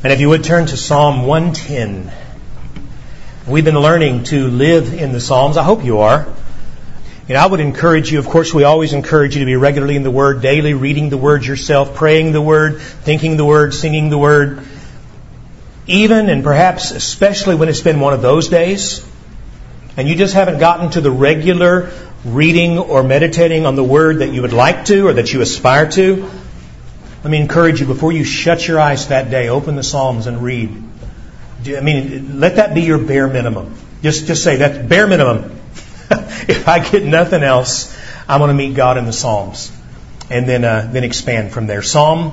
And if you would turn to Psalm 110. We've been learning to live in the Psalms. I hope you are. And I would encourage you, of course, we always encourage you to be regularly in the Word, daily reading the Word yourself, praying the Word, thinking the Word, singing the Word. Even and perhaps especially when it's been one of those days, and you just haven't gotten to the regular reading or meditating on the Word that you would like to or that you aspire to, let me encourage you, before you shut your eyes that day, open the Psalms and read. I mean, let that be your bare minimum. Just, just say that's bare minimum. if I get nothing else, I'm going to meet God in the Psalms. And then, uh, then expand from there. Psalm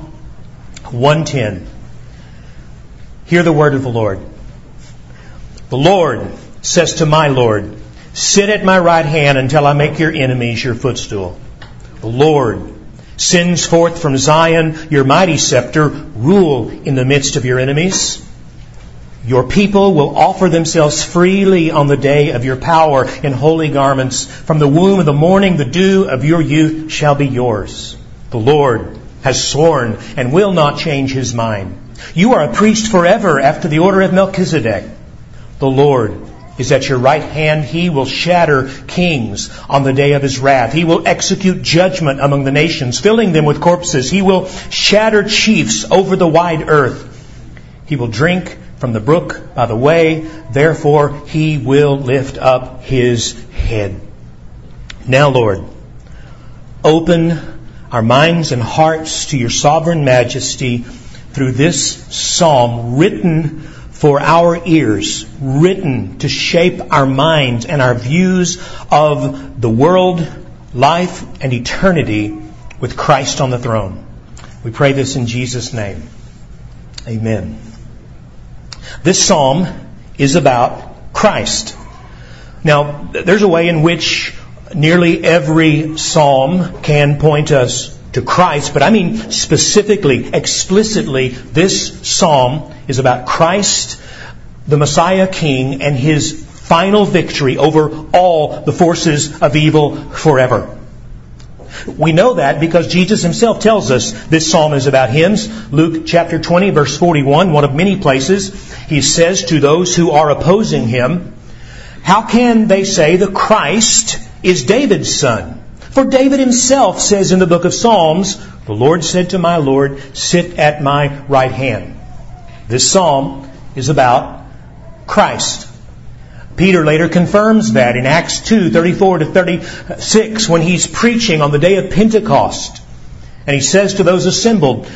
110. Hear the word of the Lord. The Lord says to my Lord, Sit at my right hand until I make your enemies your footstool. The Lord sends forth from Zion your mighty scepter, rule in the midst of your enemies. Your people will offer themselves freely on the day of your power in holy garments. From the womb of the morning, the dew of your youth shall be yours. The Lord has sworn and will not change his mind. You are a priest forever after the order of Melchizedek. The Lord is at your right hand. He will shatter kings on the day of his wrath. He will execute judgment among the nations, filling them with corpses. He will shatter chiefs over the wide earth. He will drink from the brook by the way. Therefore, he will lift up his head. Now, Lord, open our minds and hearts to your sovereign majesty through this psalm written for our ears, written to shape our minds and our views of the world, life, and eternity with Christ on the throne. We pray this in Jesus' name. Amen. This psalm is about Christ. Now, there's a way in which nearly every psalm can point us to Christ, but I mean specifically, explicitly, this psalm is about Christ, the Messiah King, and his final victory over all the forces of evil forever. We know that because Jesus himself tells us this psalm is about him. Luke chapter 20 verse 41, one of many places, he says to those who are opposing him, how can they say the Christ is David's son? For David himself says in the book of Psalms, the Lord said to my Lord, sit at my right hand. This psalm is about Christ. Peter later confirms that in Acts 2, 34 to 36, when he's preaching on the day of Pentecost. And he says to those assembled,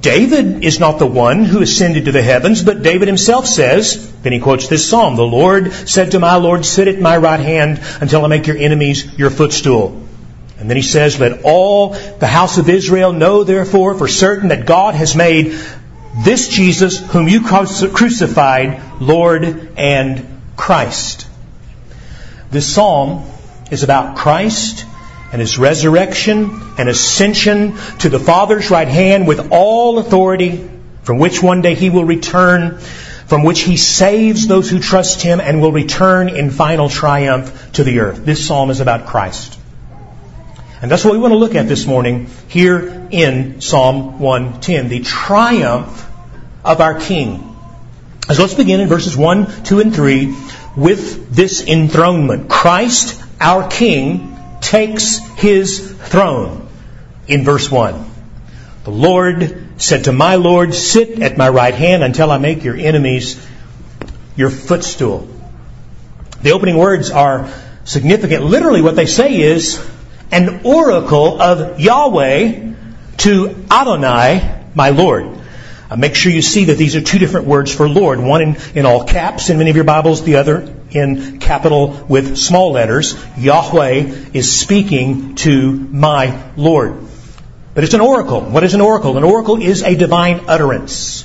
David is not the one who ascended to the heavens, but David himself says, then he quotes this psalm, The Lord said to my Lord, Sit at my right hand until I make your enemies your footstool. And then he says, Let all the house of Israel know therefore for certain that God has made this Jesus, whom you crucified, Lord and Christ. This psalm is about Christ and his resurrection and ascension to the Father's right hand with all authority, from which one day he will return, from which he saves those who trust him and will return in final triumph to the earth. This psalm is about Christ. And that's what we want to look at this morning here in Psalm 110, the triumph of our King. So let's begin in verses 1, 2, and 3 with this enthronement. Christ, our King, takes his throne. In verse 1, the Lord said to my Lord, Sit at my right hand until I make your enemies your footstool. The opening words are significant. Literally, what they say is an oracle of Yahweh to Adonai, my Lord. Uh, make sure you see that these are two different words for Lord. One in, in all caps in many of your Bibles, the other in capital with small letters. Yahweh is speaking to my Lord. But it's an oracle. What is an oracle? An oracle is a divine utterance.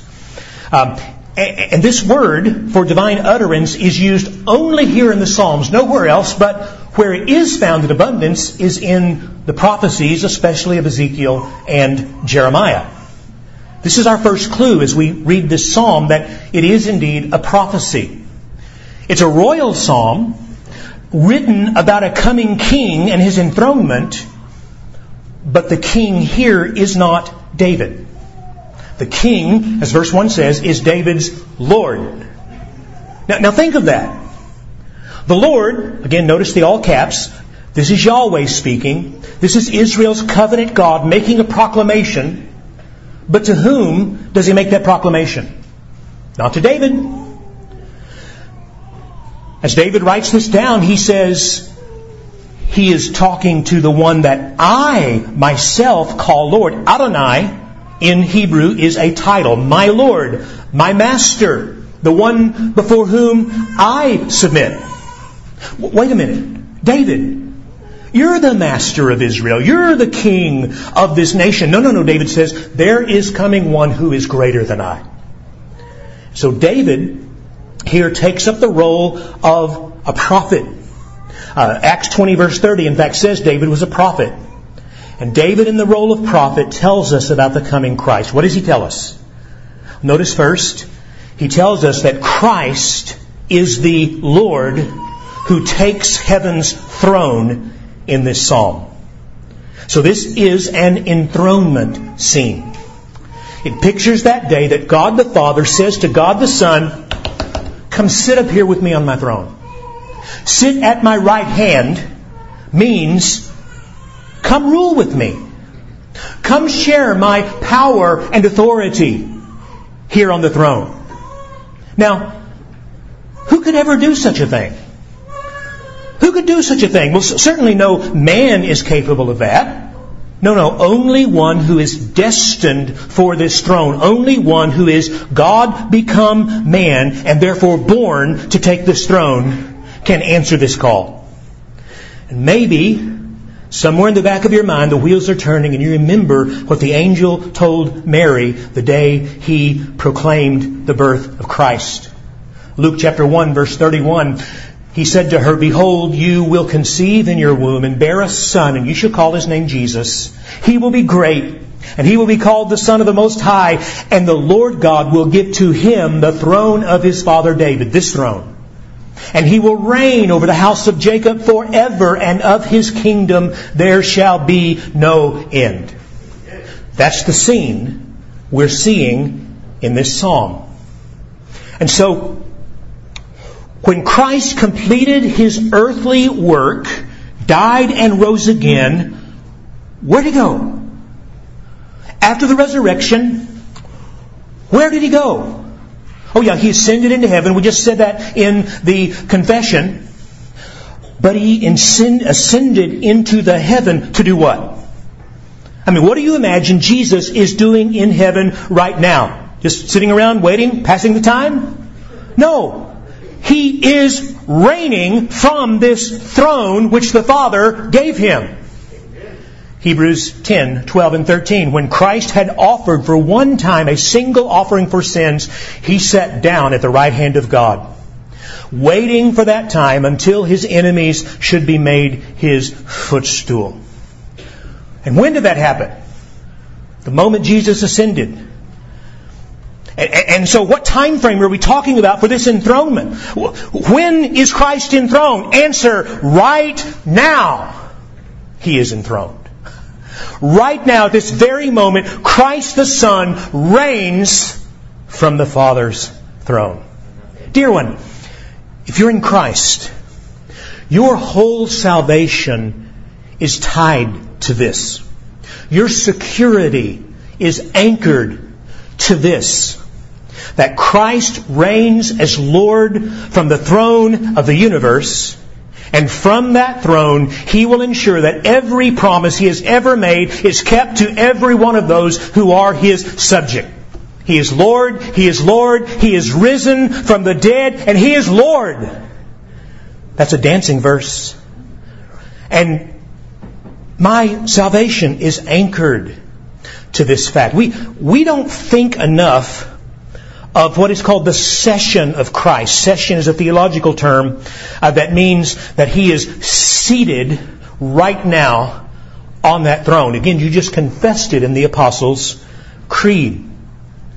Um, and this word for divine utterance is used only here in the Psalms, nowhere else, but where it is found in abundance is in the prophecies, especially of Ezekiel and Jeremiah. This is our first clue as we read this psalm that it is indeed a prophecy. It's a royal psalm written about a coming king and his enthronement, but the king here is not David. The king, as verse 1 says, is David's Lord. Now, now think of that. The Lord, again, notice the all caps. This is Yahweh speaking. This is Israel's covenant God making a proclamation. But to whom does he make that proclamation? Not to David. As David writes this down, he says, he is talking to the one that I myself call Lord. Adonai in Hebrew is a title. My Lord, my Master, the one before whom I submit. Wait a minute. David, you're the master of Israel. You're the king of this nation. No, no, no. David says, there is coming one who is greater than I. So David here takes up the role of a prophet. Uh, Acts 20 verse 30 in fact says David was a prophet. And David in the role of prophet tells us about the coming Christ. What does he tell us? Notice first, he tells us that Christ is the Lord who takes heaven's throne in this psalm. So this is an enthronement scene. It pictures that day that God the Father says to God the Son, Come sit up here with me on my throne. Sit at my right hand means come rule with me. Come share my power and authority here on the throne. Now, who could ever do such a thing? Who could do such a thing? Well, certainly no man is capable of that. No, no, only one who is destined for this throne. Only one who is God become man and therefore born to take this throne can answer this call. And maybe somewhere in the back of your mind the wheels are turning and you remember what the angel told Mary the day he proclaimed the birth of Christ. Luke chapter 1 verse 31 he said to her, Behold, you will conceive in your womb and bear a son, and you shall call his name Jesus. He will be great, and he will be called the Son of the Most High, and the Lord God will give to him the throne of his father David, this throne. And he will reign over the house of Jacob forever, and of his kingdom there shall be no end. That's the scene we're seeing in this psalm. And so, when Christ completed his earthly work, died and rose again, where did he go? After the resurrection, where did he go? Oh yeah, he ascended into heaven. We just said that in the confession. But he ascended into the heaven to do what? I mean, what do you imagine Jesus is doing in heaven right now? Just sitting around waiting, passing the time? No. He is reigning from this throne which the Father gave him. Hebrews 10, 12, and 13. When Christ had offered for one time a single offering for sins, he sat down at the right hand of God, waiting for that time until his enemies should be made his footstool. And when did that happen? The moment Jesus ascended. And, so what time frame are we talking about for this enthronement? When is Christ enthroned? Answer, right now. He is enthroned. Right now, at this very moment, Christ the Son reigns from the Father's throne. Dear one, if you're in Christ, your whole salvation is tied to this. Your security is anchored to this that Christ reigns as Lord from the throne of the universe, and from that throne, He will ensure that every promise He has ever made is kept to every one of those who are His subject. He is Lord, He is Lord, He is risen from the dead, and He is Lord. That's a dancing verse. And my salvation is anchored to this fact. We, we don't think enough of what is called the session of Christ. Session is a theological term uh, that means that he is seated right now on that throne. Again, you just confessed it in the Apostles' Creed.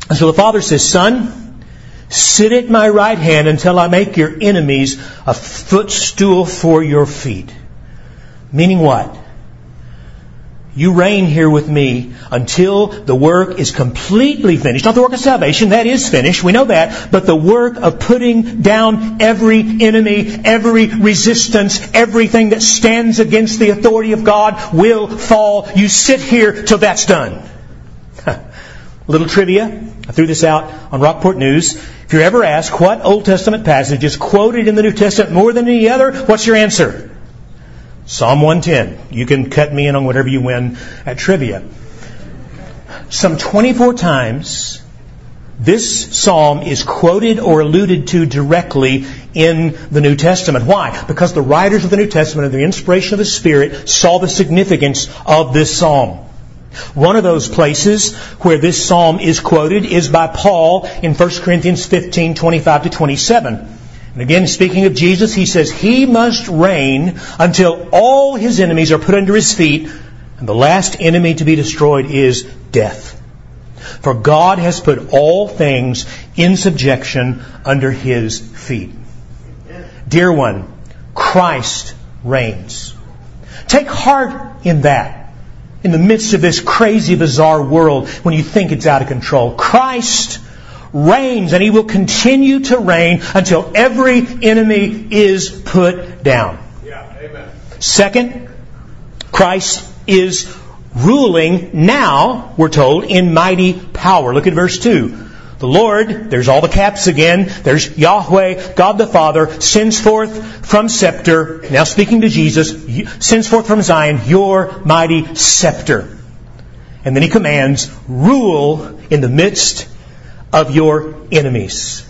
And so the Father says, Son, sit at my right hand until I make your enemies a footstool for your feet. Meaning what? You reign here with me until the work is completely finished. Not the work of salvation, that is finished, we know that, but the work of putting down every enemy, every resistance, everything that stands against the authority of God will fall. You sit here till that's done. Little trivia. I threw this out on Rockport News. If you're ever asked what Old Testament passage is quoted in the New Testament more than any other, what's your answer? Psalm 110. You can cut me in on whatever you win at trivia. Some 24 times, this psalm is quoted or alluded to directly in the New Testament. Why? Because the writers of the New Testament, under the inspiration of the Spirit, saw the significance of this psalm. One of those places where this psalm is quoted is by Paul in 1 Corinthians 15, 25 to 27. And again, speaking of Jesus, he says, He must reign until all his enemies are put under his feet, and the last enemy to be destroyed is death. For God has put all things in subjection under his feet. Dear one, Christ reigns. Take heart in that. In the midst of this crazy, bizarre world, when you think it's out of control, Christ reigns and he will continue to reign until every enemy is put down. Yeah, amen. Second, Christ is ruling now, we're told, in mighty power. Look at verse 2. The Lord, there's all the caps again, there's Yahweh, God the Father, sends forth from scepter, now speaking to Jesus, sends forth from Zion your mighty scepter. And then he commands, rule in the midst of your enemies.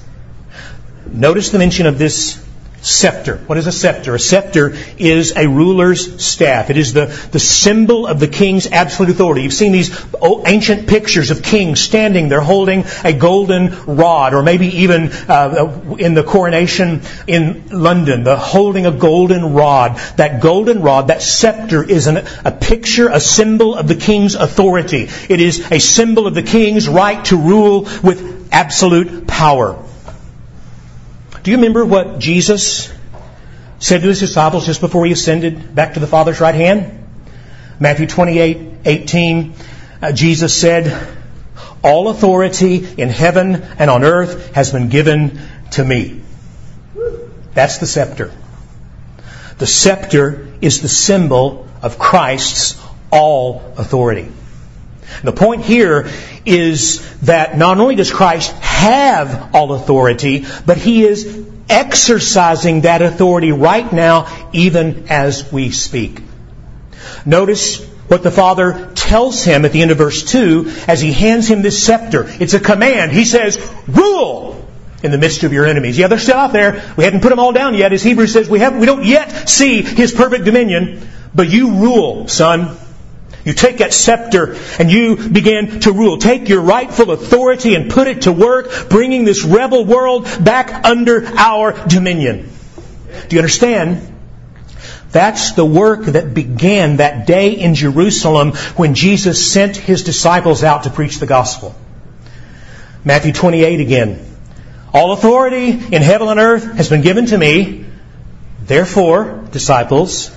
Notice the mention of this scepter. What is a scepter? A scepter is a ruler's staff. It is the, the symbol of the king's absolute authority. You've seen these ancient pictures of kings standing there holding a golden rod, or maybe even uh, in the coronation in London, the holding a golden rod. That golden rod, that scepter, is an, a picture, a symbol of the king's authority. It is a symbol of the king's right to rule with absolute power. Do you remember what Jesus said to his disciples just before he ascended back to the Father's right hand? Matthew 28, 18, uh, Jesus said, All authority in heaven and on earth has been given to me. That's the scepter. The scepter is the symbol of Christ's all authority. The point here is that not only does Christ have all authority, but he is exercising that authority right now, even as we speak. Notice what the Father tells him at the end of verse 2 as he hands him this scepter. It's a command. He says, rule in the midst of your enemies. Yeah, they're still out there. We haven't put them all down yet. As Hebrews says, we, have, we don't yet see his perfect dominion, but you rule, son. You take that scepter and you begin to rule. Take your rightful authority and put it to work, bringing this rebel world back under our dominion. Do you understand? That's the work that began that day in Jerusalem when Jesus sent his disciples out to preach the gospel. Matthew 28 again. All authority in heaven and earth has been given to me. Therefore, disciples,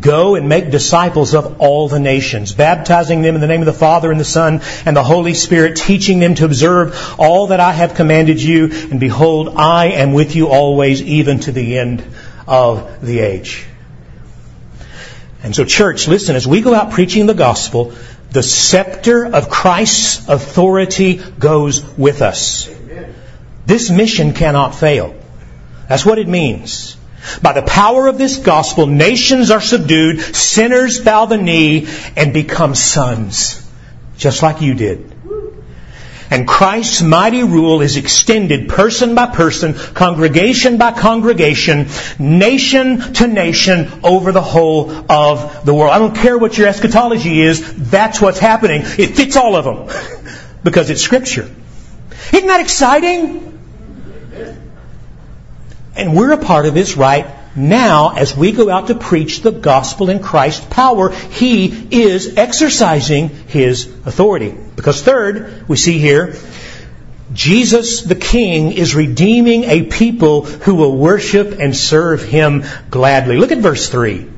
Go and make disciples of all the nations, baptizing them in the name of the Father and the Son and the Holy Spirit, teaching them to observe all that I have commanded you. And behold, I am with you always, even to the end of the age. And so, church, listen, as we go out preaching the gospel, the scepter of Christ's authority goes with us. This mission cannot fail. That's what it means. By the power of this gospel, nations are subdued, sinners bow the knee, and become sons, just like you did. And Christ's mighty rule is extended person by person, congregation by congregation, nation to nation over the whole of the world. I don't care what your eschatology is, that's what's happening. It fits all of them because it's Scripture. Isn't that exciting? And we're a part of His right now as we go out to preach the gospel in Christ's power. He is exercising His authority. Because third, we see here, Jesus the King is redeeming a people who will worship and serve Him gladly. Look at verse 3.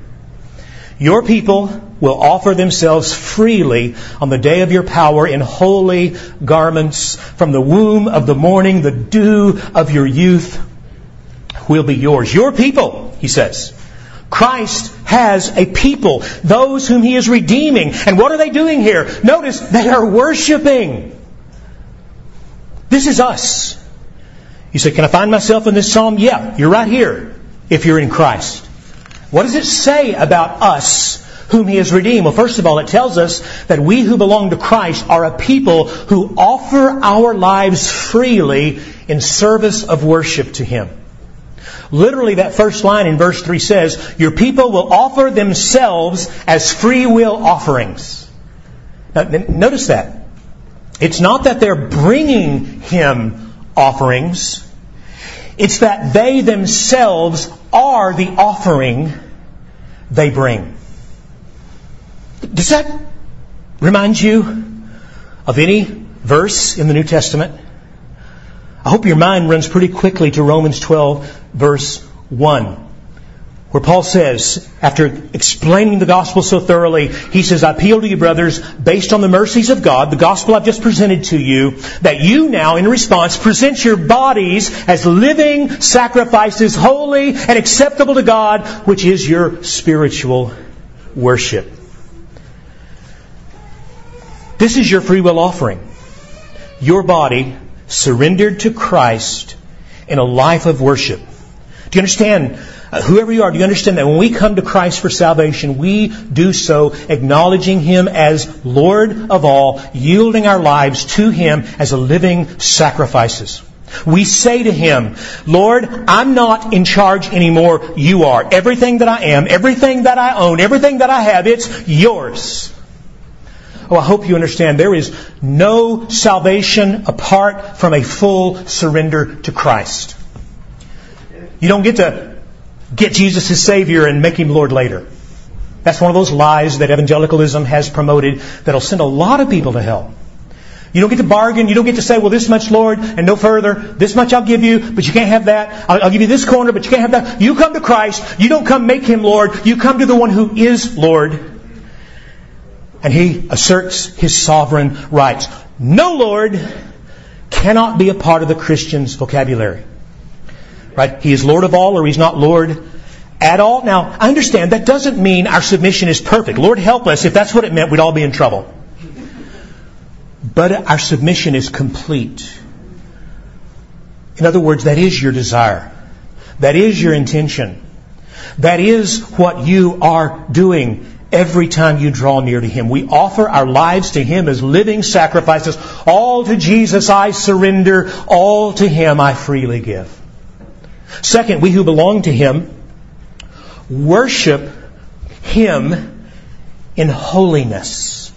Your people will offer themselves freely on the day of your power in holy garments from the womb of the morning, the dew of your youth will be yours. Your people, he says. Christ has a people, those whom he is redeeming. And what are they doing here? Notice they are worshiping. This is us. You say, Can I find myself in this psalm? Yeah, you're right here if you're in Christ. What does it say about us whom he has redeemed? Well, first of all, it tells us that we who belong to Christ are a people who offer our lives freely in service of worship to him. Literally, that first line in verse 3 says, Your people will offer themselves as free will offerings. Now, notice that. It's not that they're bringing him offerings. It's that they themselves are the offering they bring. Does that remind you of any verse in the New Testament? I hope your mind runs pretty quickly to Romans 12, verse 1 where Paul says, after explaining the gospel so thoroughly, he says, I appeal to you, brothers, based on the mercies of God, the gospel I've just presented to you, that you now, in response, present your bodies as living sacrifices, holy and acceptable to God, which is your spiritual worship. This is your free will offering. Your body surrendered to Christ in a life of worship. Do you understand? Uh, whoever you are, do you understand that when we come to Christ for salvation, we do so acknowledging Him as Lord of all, yielding our lives to Him as a living sacrifices. We say to Him, Lord, I'm not in charge anymore. You are. Everything that I am, everything that I own, everything that I have, it's yours. Oh, I hope you understand there is no salvation apart from a full surrender to Christ. You don't get to get Jesus as Savior and make Him Lord later. That's one of those lies that evangelicalism has promoted that'll send a lot of people to hell. You don't get to bargain. You don't get to say, well, this much, Lord, and no further. This much I'll give you, but you can't have that. I'll, I'll, give you this corner, but you can't have that. You come to Christ. You don't come make Him Lord. You come to the one who is Lord. And He asserts His sovereign rights. No Lord cannot be a part of the Christian's vocabulary. Right? He is Lord of all or He's not Lord at all. Now, I understand that doesn't mean our submission is perfect. Lord help us. If that's what it meant, we'd all be in trouble. But our submission is complete. In other words, that is your desire. That is your intention. That is what you are doing every time you draw near to Him. We offer our lives to Him as living sacrifices. All to Jesus I surrender. All to Him I freely give. Second, we who belong to Him worship Him in holiness.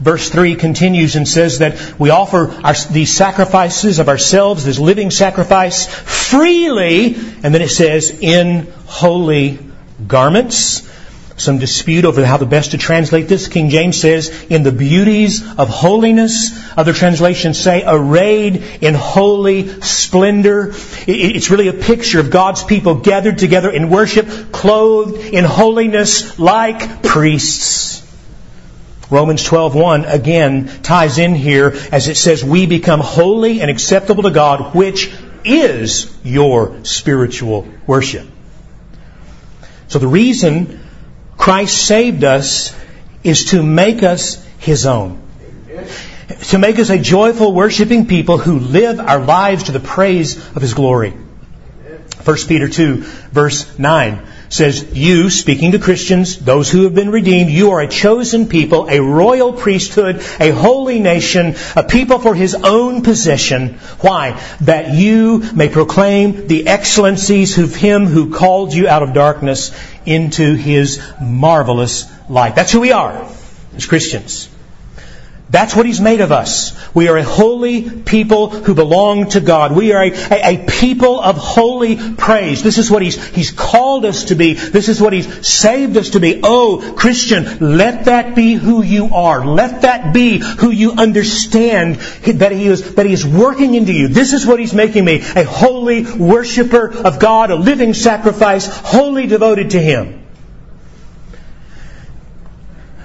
Verse 3 continues and says that we offer our, these sacrifices of ourselves, this living sacrifice, freely, and then it says, in holy garments some dispute over how the best to translate this. King James says, in the beauties of holiness. Other translations say, arrayed in holy splendor. It's really a picture of God's people gathered together in worship, clothed in holiness like priests. Romans 12:1 again ties in here as it says we become holy and acceptable to God which is your spiritual worship. So the reason Christ saved us is to make us His own. To make us a joyful, worshiping people who live our lives to the praise of His glory. 1 Peter 2, verse 9 says, You, speaking to Christians, those who have been redeemed, you are a chosen people, a royal priesthood, a holy nation, a people for his own possession. Why? That you may proclaim the excellencies of him who called you out of darkness into his marvelous light. That's who we are as Christians. That's what He's made of us. We are a holy people who belong to God. We are a, a, a, people of holy praise. This is what he's, he's called us to be. This is what He's saved us to be. Oh, Christian, let that be who you are. Let that be who you understand that He is, that He is working into you. This is what He's making me. A holy worshiper of God, a living sacrifice, wholly devoted to Him.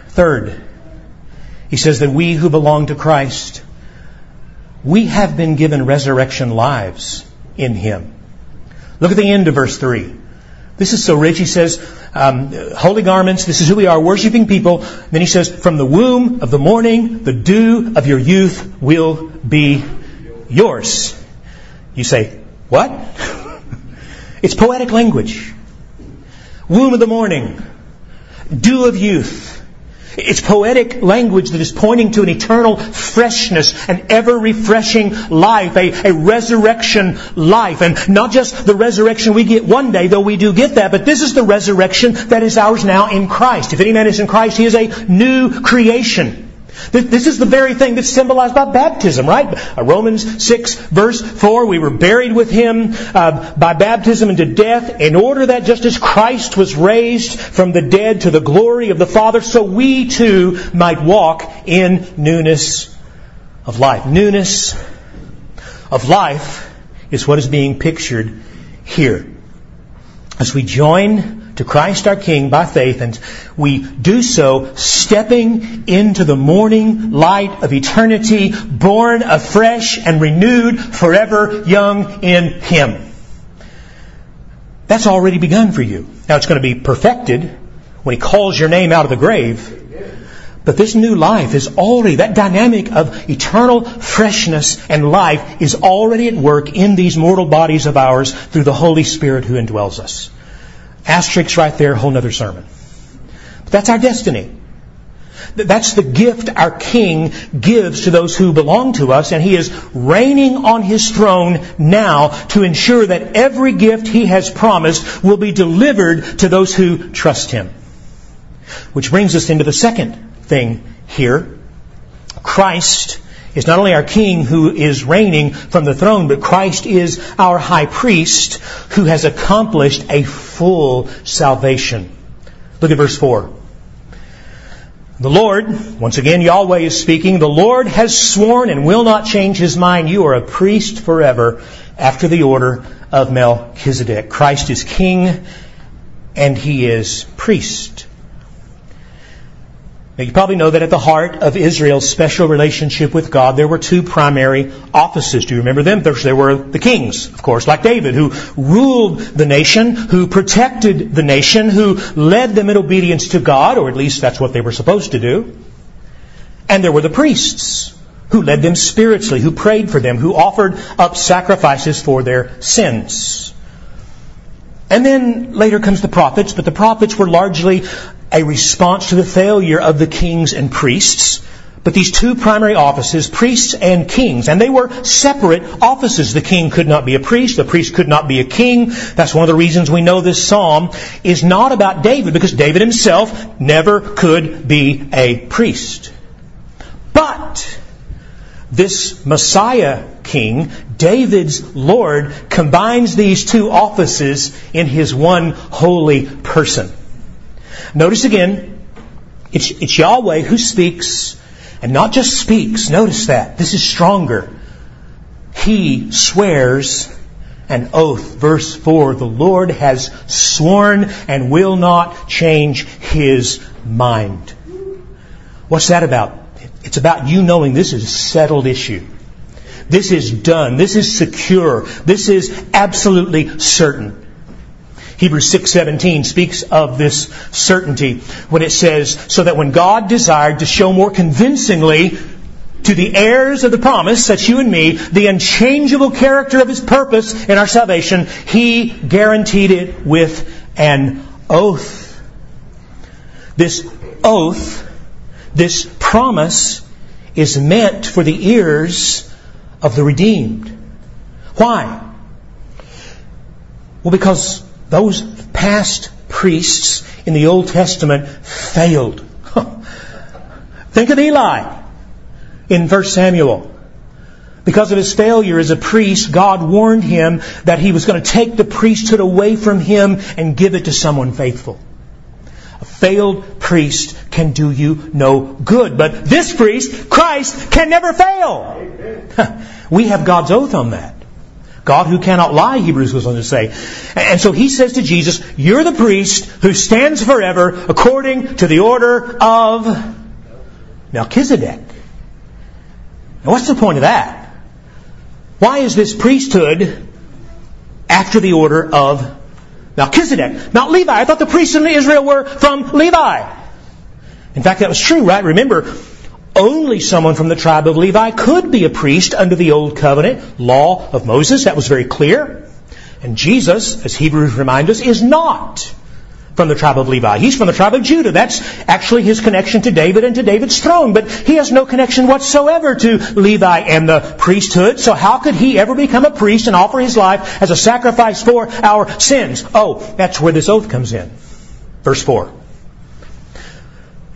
Third, he says that we who belong to Christ, we have been given resurrection lives in Him. Look at the end of verse 3. This is so rich. He says, um, holy garments, this is who we are, worshiping people. Then he says, from the womb of the morning, the dew of your youth will be yours. You say, what? it's poetic language. Womb of the morning, dew of youth. It's poetic language that is pointing to an eternal freshness, an ever refreshing life, a, a resurrection life. And not just the resurrection we get one day, though we do get that, but this is the resurrection that is ours now in Christ. If any man is in Christ, he is a new creation. This is the very thing that's symbolized by baptism, right? Uh, Romans 6 verse 4, we were buried with Him uh, by baptism into death in order that just as Christ was raised from the dead to the glory of the Father, so we too might walk in newness of life. Newness of life is what is being pictured here. As we join to Christ our King by faith, and we do so stepping into the morning light of eternity, born afresh and renewed, forever young in Him. That's already begun for you. Now it's going to be perfected when He calls your name out of the grave. But this new life is already, that dynamic of eternal freshness and life is already at work in these mortal bodies of ours through the Holy Spirit who indwells us. Asterisks right there, whole nother sermon. But that's our destiny. That's the gift our King gives to those who belong to us, and He is reigning on His throne now to ensure that every gift He has promised will be delivered to those who trust Him. Which brings us into the second thing here. Christ is not only our King who is reigning from the throne, but Christ is our high priest who has accomplished a full salvation. Look at verse 4. The Lord, once again Yahweh is speaking, the Lord has sworn and will not change his mind. You are a priest forever after the order of Melchizedek. Christ is king and he is priest. Now, you probably know that at the heart of Israel's special relationship with God, there were two primary offices. Do you remember them? There were the kings, of course, like David, who ruled the nation, who protected the nation, who led them in obedience to God, or at least that's what they were supposed to do. And there were the priests, who led them spiritually, who prayed for them, who offered up sacrifices for their sins. And then later comes the prophets, but the prophets were largely a response to the failure of the kings and priests. But these two primary offices, priests and kings, and they were separate offices. The king could not be a priest, the priest could not be a king. That's one of the reasons we know this psalm is not about David, because David himself never could be a priest. But this Messiah king, David's Lord, combines these two offices in his one holy person. Notice again, it's, it's Yahweh who speaks, and not just speaks. Notice that. This is stronger. He swears an oath. Verse 4 The Lord has sworn and will not change his mind. What's that about? It's about you knowing this is a settled issue. This is done. This is secure. This is absolutely certain. Hebrews 6:17 speaks of this certainty when it says so that when God desired to show more convincingly to the heirs of the promise, that's you and me, the unchangeable character of his purpose in our salvation, he guaranteed it with an oath. This oath, this promise is meant for the ears of the redeemed. Why? Well, because those past priests in the Old Testament failed. Think of Eli in 1 Samuel. Because of his failure as a priest, God warned him that he was going to take the priesthood away from him and give it to someone faithful. A failed priest can do you no good. But this priest, Christ, can never fail. we have God's oath on that. God who cannot lie, Hebrews goes on to say. And so he says to Jesus, You're the priest who stands forever according to the order of Melchizedek. Now what's the point of that? Why is this priesthood after the order of Melchizedek? Not Levi. I thought the priests in Israel were from Levi. In fact, that was true, right? Remember, only someone from the tribe of Levi could be a priest under the Old Covenant law of Moses. That was very clear. And Jesus, as Hebrews remind us, is not from the tribe of Levi. He's from the tribe of Judah. That's actually his connection to David and to David's throne. But he has no connection whatsoever to Levi and the priesthood. So how could he ever become a priest and offer his life as a sacrifice for our sins? Oh, that's where this oath comes in. Verse 4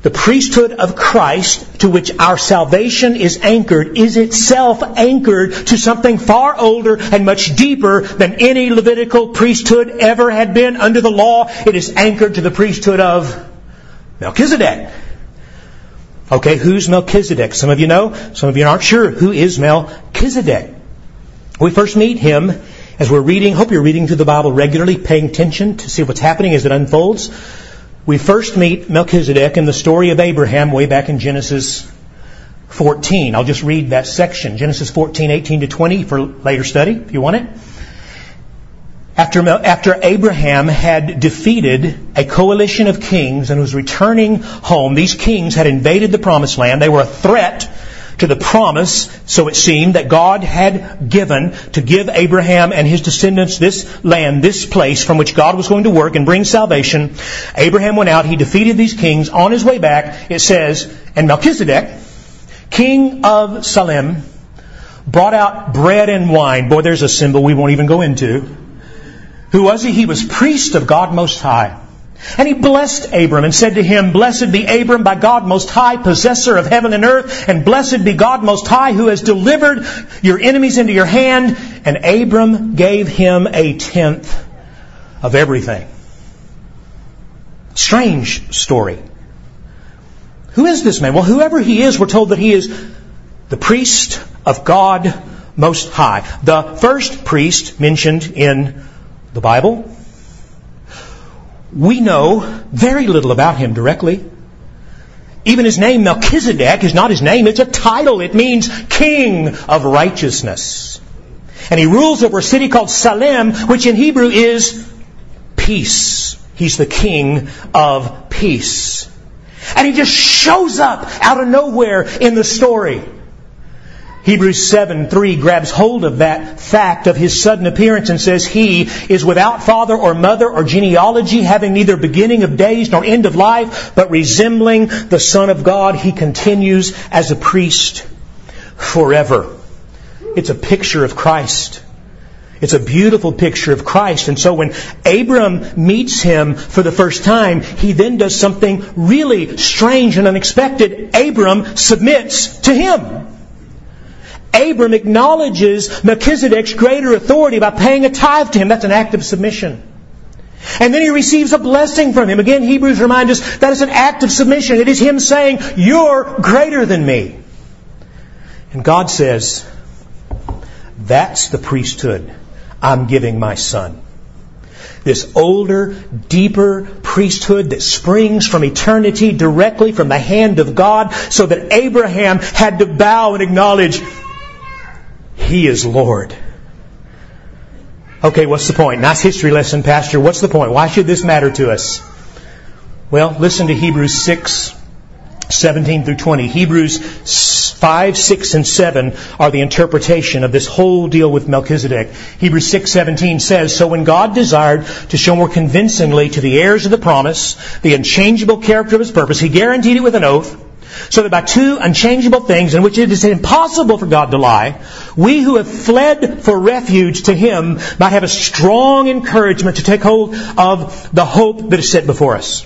the priesthood of Christ to which our salvation is anchored is itself anchored to something far older and much deeper than any Levitical priesthood ever had been under the law. It is anchored to the priesthood of Melchizedek. Okay, who's Melchizedek? Some of you know, some of you aren't sure. Who is Melchizedek? We first meet him as we're reading, hope you're reading through the Bible regularly, paying attention to see what's happening as it unfolds. We first meet Melchizedek in the story of Abraham way back in Genesis 14. I'll just read that section. Genesis 14, 18 to 20 for later study, if you want it. After, after Abraham had defeated a coalition of kings and was returning home, these kings had invaded the promised land. They were a threat to the promise, so it seemed, that God had given to give Abraham and his descendants this land, this place from which God was going to work and bring salvation. Abraham went out, he defeated these kings. On his way back, it says, and Melchizedek, king of Salem, brought out bread and wine. Boy, there's a symbol we won't even go into. Who was he? He was priest of God Most High. And he blessed Abram and said to him, Blessed be Abram by God Most High, possessor of heaven and earth, and blessed be God Most High, who has delivered your enemies into your hand. And Abram gave him a tenth of everything. Strange story. Who is this man? Well, whoever he is, we're told that he is the priest of God Most High. The first priest mentioned in the Bible we know very little about him directly. Even his name, Melchizedek, is not his name, it's a title. It means king of righteousness. And he rules over a city called Salem, which in Hebrew is peace. He's the king of peace. And he just shows up out of nowhere in the story. Hebrews 7 3 grabs hold of that fact of his sudden appearance and says, He is without father or mother or genealogy, having neither beginning of days nor end of life, but resembling the Son of God. He continues as a priest forever. It's a picture of Christ. It's a beautiful picture of Christ. And so when Abram meets him for the first time, he then does something really strange and unexpected. Abram submits to him. Abram acknowledges Melchizedek's greater authority by paying a tithe to him. That's an act of submission. And then he receives a blessing from him. Again, Hebrews remind us that is an act of submission. It is him saying, You're greater than me. And God says, That's the priesthood I'm giving my son. This older, deeper priesthood that springs from eternity directly from the hand of God so that Abraham had to bow and acknowledge, he is Lord. Okay, what's the point? Nice history lesson, Pastor. What's the point? Why should this matter to us? Well, listen to Hebrews 6, 17 through 20. Hebrews 5, 6, and 7 are the interpretation of this whole deal with Melchizedek. Hebrews 6, 17 says, So when God desired to show more convincingly to the heirs of the promise the unchangeable character of his purpose, he guaranteed it with an oath so that by two unchangeable things in which it is impossible for God to lie, we who have fled for refuge to Him might have a strong encouragement to take hold of the hope that is set before us.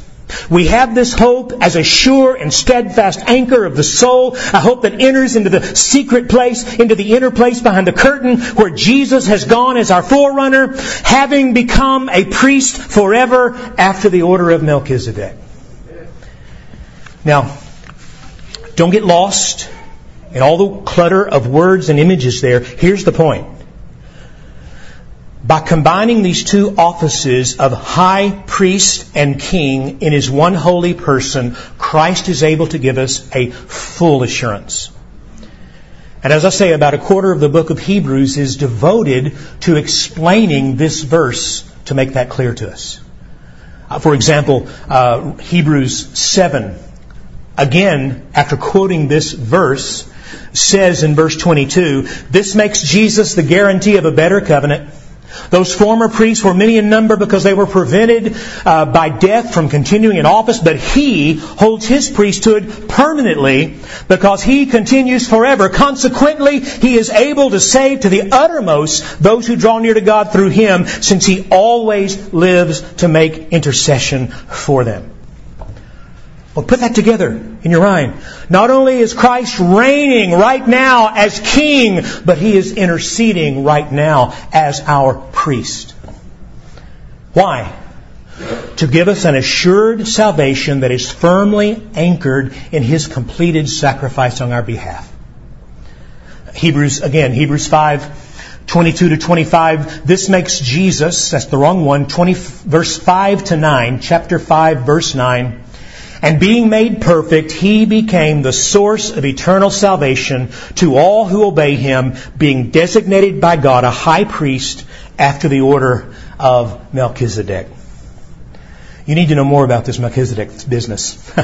We have this hope as a sure and steadfast anchor of the soul, a hope that enters into the secret place, into the inner place behind the curtain where Jesus has gone as our forerunner, having become a priest forever after the order of Melchizedek. Now, don't get lost in all the clutter of words and images there. Here's the point. by combining these two offices of high priest and king in his one holy person, Christ is able to give us a full assurance. And as I say, about a quarter of the book of Hebrews is devoted to explaining this verse to make that clear to us. Uh, for example, uh, Hebrews 7, again, after quoting this verse, says in verse 22, this makes Jesus the guarantee of a better covenant those former priests were many in number because they were prevented uh, by death from continuing in office, but he holds his priesthood permanently because he continues forever. Consequently, he is able to save to the uttermost those who draw near to God through him, since he always lives to make intercession for them. Well, put that together in your mind. Not only is Christ reigning right now as king, but he is interceding right now as our priest. Why? To give us an assured salvation that is firmly anchored in his completed sacrifice on our behalf. Hebrews, again, Hebrews 5, 22 to 25. This makes Jesus, that's the wrong one, 20, verse 5 to 9, chapter 5, verse 9 and being made perfect, he became the source of eternal salvation to all who obey him, being designated by God a high priest after the order of Melchizedek. You need to know more about this Melchizedek business.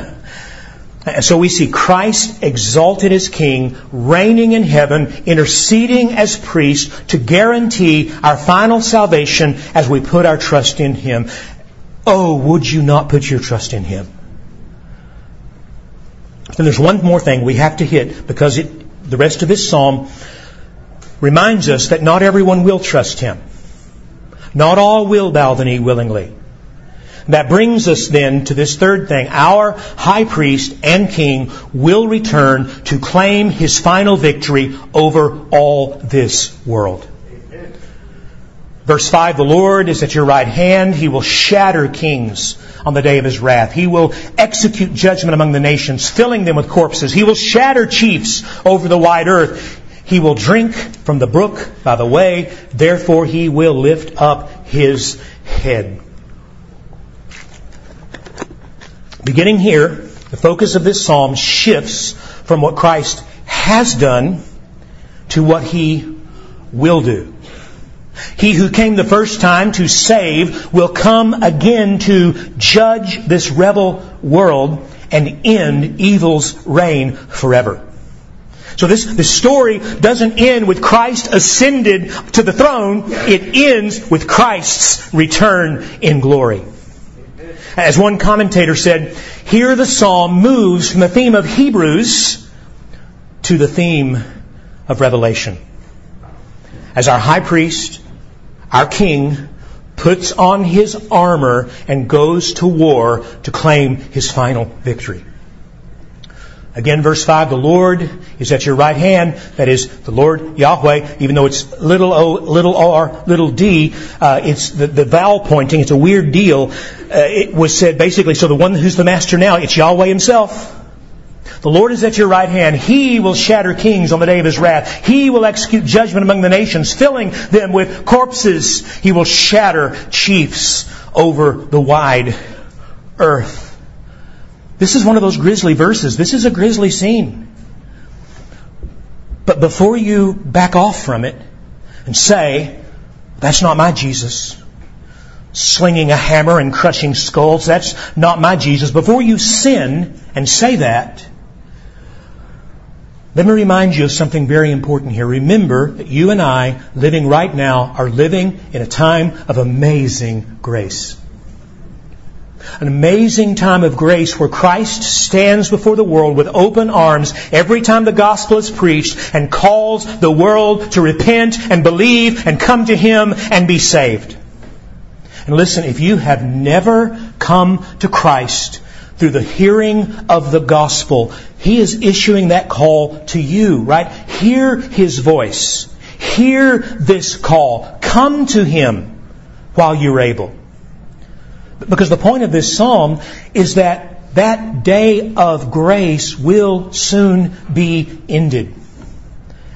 And so we see Christ exalted as King, reigning in heaven, interceding as priest to guarantee our final salvation as we put our trust in Him. Oh, would you not put your trust in Him? Then there's one more thing we have to hit because it, the rest of this psalm reminds us that not everyone will trust him. Not all will bow the knee willingly. That brings us then to this third thing. Our high priest and king will return to claim his final victory over all this world. Verse 5, the Lord is at your right hand. He will shatter kings on the day of his wrath. He will execute judgment among the nations, filling them with corpses. He will shatter chiefs over the wide earth. He will drink from the brook by the way. Therefore he will lift up his head. Beginning here, the focus of this psalm shifts from what Christ has done to what he will do. He who came the first time to save will come again to judge this rebel world and end evil's reign forever. So this, this story doesn't end with Christ ascended to the throne. It ends with Christ's return in glory. As one commentator said, here the psalm moves from the theme of Hebrews to the theme of Revelation. As our high priest our king puts on his armor and goes to war to claim his final victory. Again, verse 5, the Lord is at your right hand. That is, the Lord Yahweh, even though it's little o, little r, little d, uh, it's the, the vowel pointing, it's a weird deal. Uh, it was said basically, so the one who's the master now, it's Yahweh himself. The Lord is at your right hand. He will shatter kings on the day of his wrath. He will execute judgment among the nations, filling them with corpses. He will shatter chiefs over the wide earth. This is one of those grisly verses. This is a grisly scene. But before you back off from it and say, that's not my Jesus, slinging a hammer and crushing skulls, that's not my Jesus, before you sin and say that, let me remind you of something very important here. Remember that you and I, living right now, are living in a time of amazing grace. An amazing time of grace where Christ stands before the world with open arms every time the gospel is preached and calls the world to repent and believe and come to Him and be saved. And listen, if you have never come to Christ, through the hearing of the gospel, He is issuing that call to you, right? Hear His voice. Hear this call. Come to Him while you're able. Because the point of this psalm is that that day of grace will soon be ended.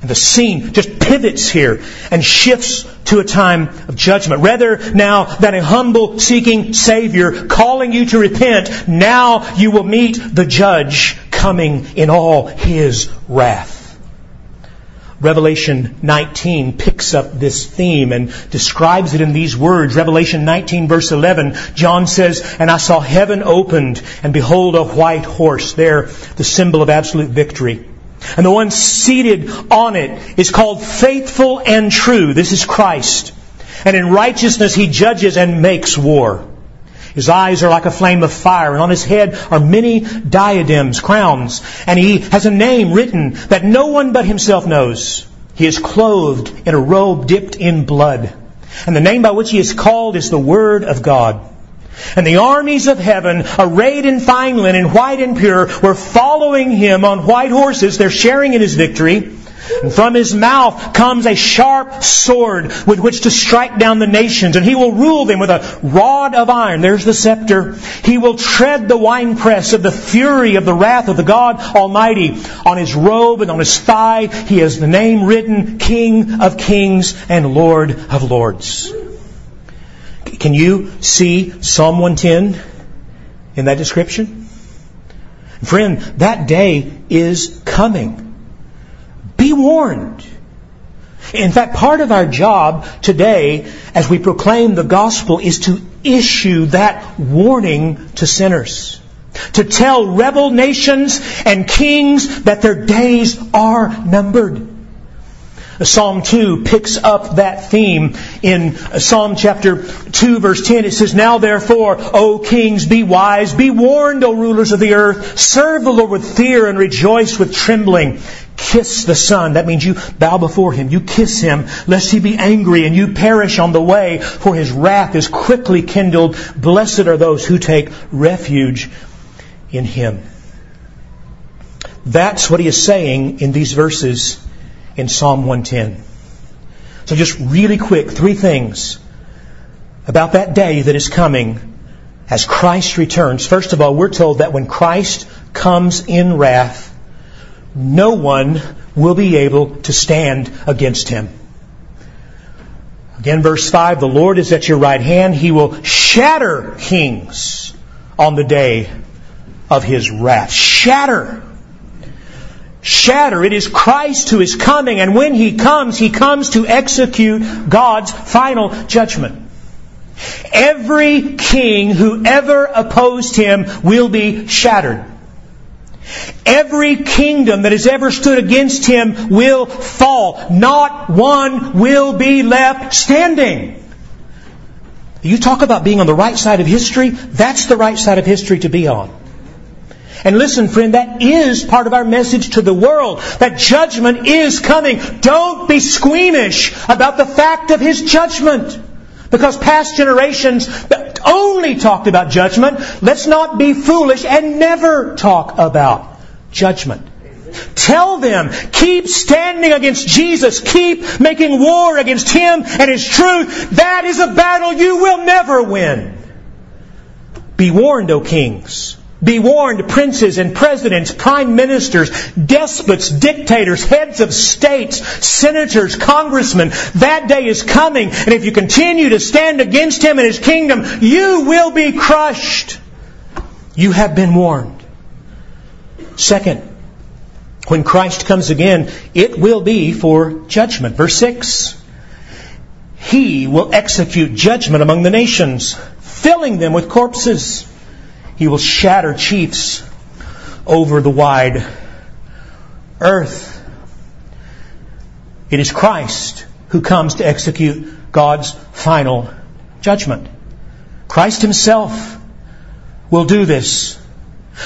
And the scene just pivots here and shifts to a time of judgment. Rather now than a humble seeking Savior calling you to repent, now you will meet the judge coming in all his wrath. Revelation 19 picks up this theme and describes it in these words. Revelation 19 verse 11, John says, And I saw heaven opened, and behold a white horse. There, the symbol of absolute victory. And the one seated on it is called faithful and true. This is Christ. And in righteousness he judges and makes war. His eyes are like a flame of fire, and on his head are many diadems, crowns, and he has a name written that no one but himself knows. He is clothed in a robe dipped in blood. And the name by which he is called is the Word of God. And the armies of heaven, arrayed in fine linen, white and pure, were following him on white horses. They're sharing in his victory. And from his mouth comes a sharp sword with which to strike down the nations, and he will rule them with a rod of iron. There's the scepter. He will tread the winepress of the fury of the wrath of the God Almighty. On his robe and on his thigh, he has the name written, King of Kings and Lord of Lords. Can you see Psalm 110 in that description? Friend, that day is coming. Be warned. In fact, part of our job today as we proclaim the gospel is to issue that warning to sinners. To tell rebel nations and kings that their days are numbered. Psalm 2 picks up that theme in uh, Psalm chapter 2 verse 10. It says, Now therefore, O kings, be wise, be warned, O rulers of the earth, serve the Lord with fear and rejoice with trembling. Kiss the Son. That means you bow before Him. You kiss Him, lest He be angry and you perish on the way, for His wrath is quickly kindled. Blessed are those who take refuge in Him. That's what He is saying in these verses in Psalm 110. So just really quick, three things about that day that is coming as Christ returns. First of all, we're told that when Christ comes in wrath, no one will be able to stand against him. Again, verse 5, the Lord is at your right hand. He will shatter kings on the day of his wrath. Shatter shatter. It is Christ who is coming, and when He comes, He comes to execute God's final judgment. Every king who ever opposed Him will be shattered. Every kingdom that has ever stood against Him will fall. Not one will be left standing. You talk about being on the right side of history, that's the right side of history to be on. And listen, friend, that is part of our message to the world. That judgment is coming. Don't be squeamish about the fact of His judgment. Because past generations only talked about judgment. Let's not be foolish and never talk about judgment. Tell them, keep standing against Jesus, keep making war against Him and His truth. That is a battle you will never win. Be warned, O kings. Be warned, princes and presidents, prime ministers, despots, dictators, heads of states, senators, congressmen. That day is coming, and if you continue to stand against him and his kingdom, you will be crushed. You have been warned. Second, when Christ comes again, it will be for judgment. Verse 6. He will execute judgment among the nations, filling them with corpses. He will shatter chiefs over the wide earth. It is Christ who comes to execute God's final judgment. Christ himself will do this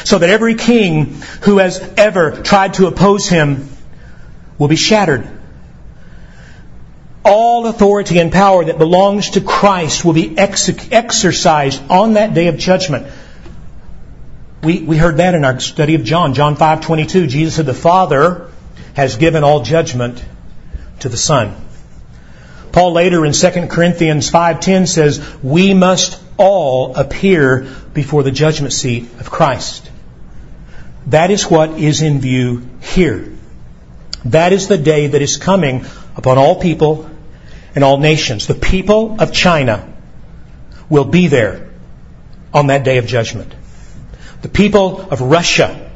so that every king who has ever tried to oppose him will be shattered. All authority and power that belongs to Christ will be ex- exercised on that day of judgment. We, we heard that in our study of John. John 5 22, Jesus said, The Father has given all judgment to the Son. Paul later in 2 Corinthians 5:10 says, "We must all appear before the judgment seat of Christ." That is what is in view here. That is the day that is coming upon all people and all nations. The people of China will be there on that day of judgment. The people of Russia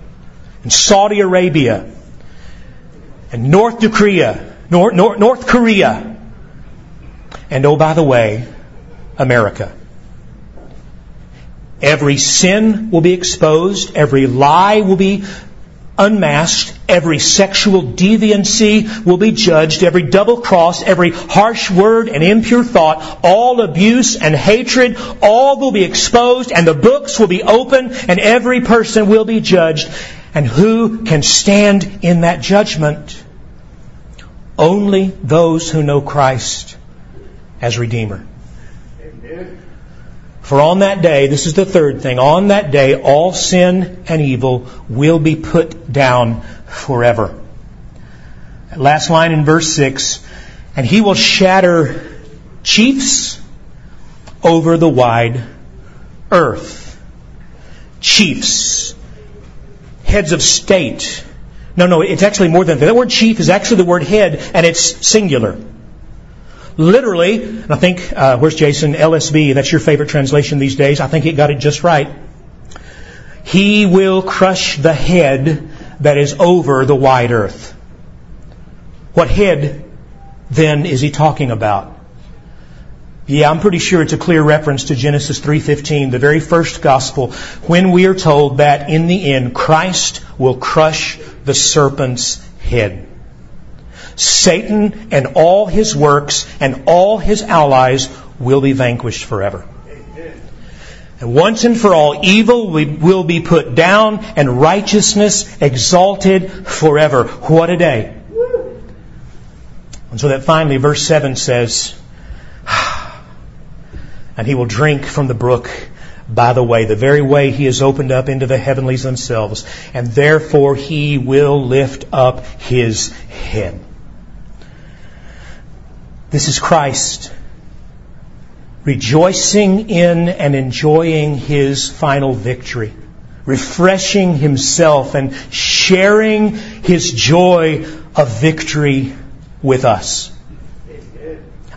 and Saudi Arabia and North Korea, North, North, North Korea, and oh, by the way, America. Every sin will be exposed. Every lie will be unmasked. Every sexual deviancy will be judged. Every double cross, every harsh word and impure thought, all abuse and hatred, all will be exposed and the books will be opened and every person will be judged. And who can stand in that judgment? Only those who know Christ as Redeemer. For on that day, this is the third thing, on that day all sin and evil will be put down forever. Last line in verse 6, and he will shatter chiefs over the wide earth. Chiefs. Heads of state. No, no, it's actually more than that. That word chief is actually the word head, and it's singular. Literally, and I think, uh, where's Jason? LSB, that's your favorite translation these days. I think it got it just right. He will crush the head that is over the wide earth. What head then is he talking about? Yeah, I'm pretty sure it's a clear reference to Genesis 3:15, the very first gospel, when we are told that in the end Christ will crush the serpent's head. Satan and all his works and all his allies will be vanquished forever. And once and for all, evil will be put down and righteousness exalted forever. What a day. And so that finally, verse 7 says, And he will drink from the brook by the way, the very way he has opened up into the heavenlies themselves, and therefore he will lift up his head. This is Christ rejoicing in and enjoying his final victory, refreshing himself and sharing his joy of victory with us.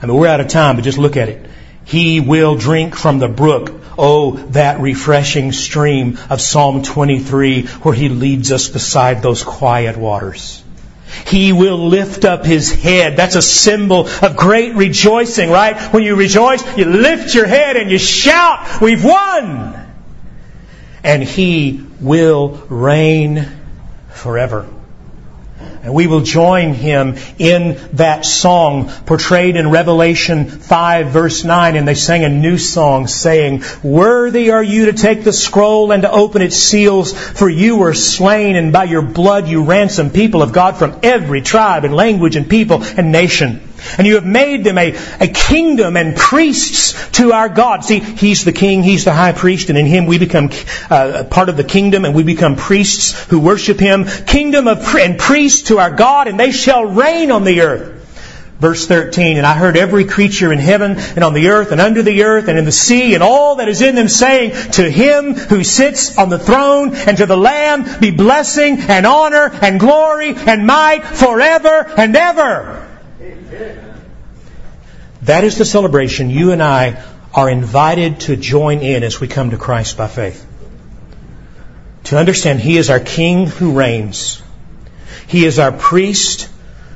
I mean, we're out of time, but just look at it. He will drink from the brook. Oh, that refreshing stream of Psalm 23 where he leads us beside those quiet waters. He will lift up his head. That's a symbol of great rejoicing, right? When you rejoice, you lift your head and you shout, we've won! And he will reign forever. And we will join him in that song portrayed in Revelation 5 verse 9. And they sang a new song saying, Worthy are you to take the scroll and to open its seals, for you were slain and by your blood you ransomed people of God from every tribe and language and people and nation. And you have made them a, a kingdom and priests to our God. See, He's the king, He's the high priest, and in Him we become uh, part of the kingdom and we become priests who worship Him. Kingdom of, and priests to our God, and they shall reign on the earth. Verse 13, and I heard every creature in heaven and on the earth and under the earth and in the sea and all that is in them saying, To him who sits on the throne and to the Lamb be blessing and honor and glory and might forever and ever. That is the celebration you and I are invited to join in as we come to Christ by faith. To understand He is our King who reigns. He is our priest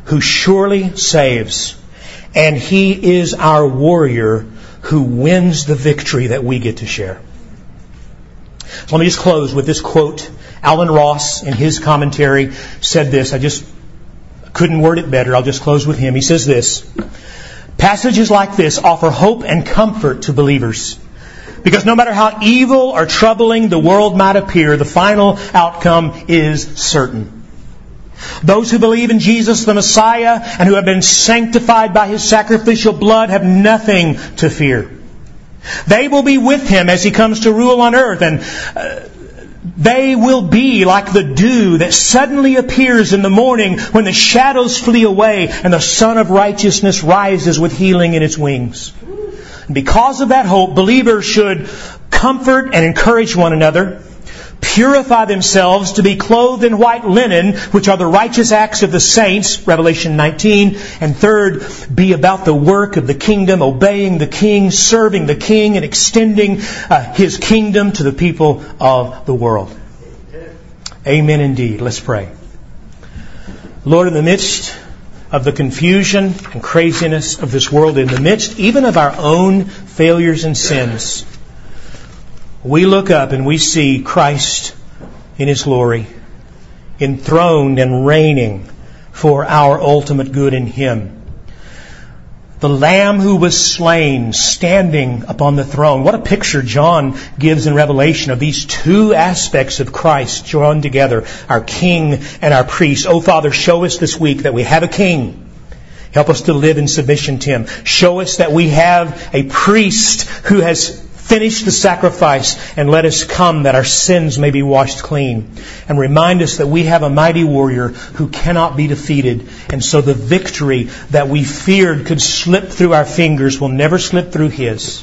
who surely saves. And He is our warrior who wins the victory that we get to share. So let me just close with this quote. Allen Ross, in his commentary, said this. I just couldn't word it better. I'll just close with him. He says this. Passages like this offer hope and comfort to believers. Because no matter how evil or troubling the world might appear, the final outcome is certain. Those who believe in Jesus the Messiah and who have been sanctified by His sacrificial blood have nothing to fear. They will be with Him as He comes to rule on earth and uh, they will be like the dew that suddenly appears in the morning when the shadows flee away and the sun of righteousness rises with healing in its wings. And because of that hope, believers should comfort and encourage one another, purify themselves to be clothed in white linen, which are the righteous acts of the saints, Revelation 19. And third, be about the work of the kingdom, obeying the king, serving the king, and extending uh, his kingdom to the people of the world. Amen indeed. Let's pray. Lord, in the midst of the confusion and craziness of this world, in the midst even of our own failures and sins, we look up and we see Christ in His glory, enthroned and reigning for our ultimate good in Him. The Lamb who was slain standing upon the throne. What a picture John gives in Revelation of these two aspects of Christ joined together, our King and our priest. Oh Father, show us this week that we have a King. Help us to live in submission to Him. Show us that we have a priest who has Finish the sacrifice and let us come that our sins may be washed clean. And remind us that we have a mighty warrior who cannot be defeated. And so the victory that we feared could slip through our fingers will never slip through his.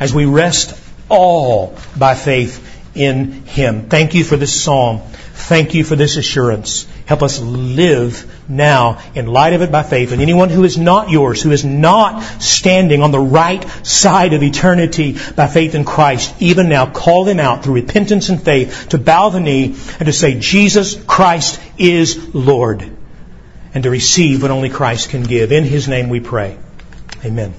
As we rest all by faith in him. Thank you for this psalm. Thank you for this assurance. Help us live now in light of it by faith. And anyone who is not yours, who is not standing on the right side of eternity by faith in Christ, even now call them out through repentance and faith to bow the knee and to say, Jesus Christ is Lord. And to receive what only Christ can give. In His name we pray. Amen.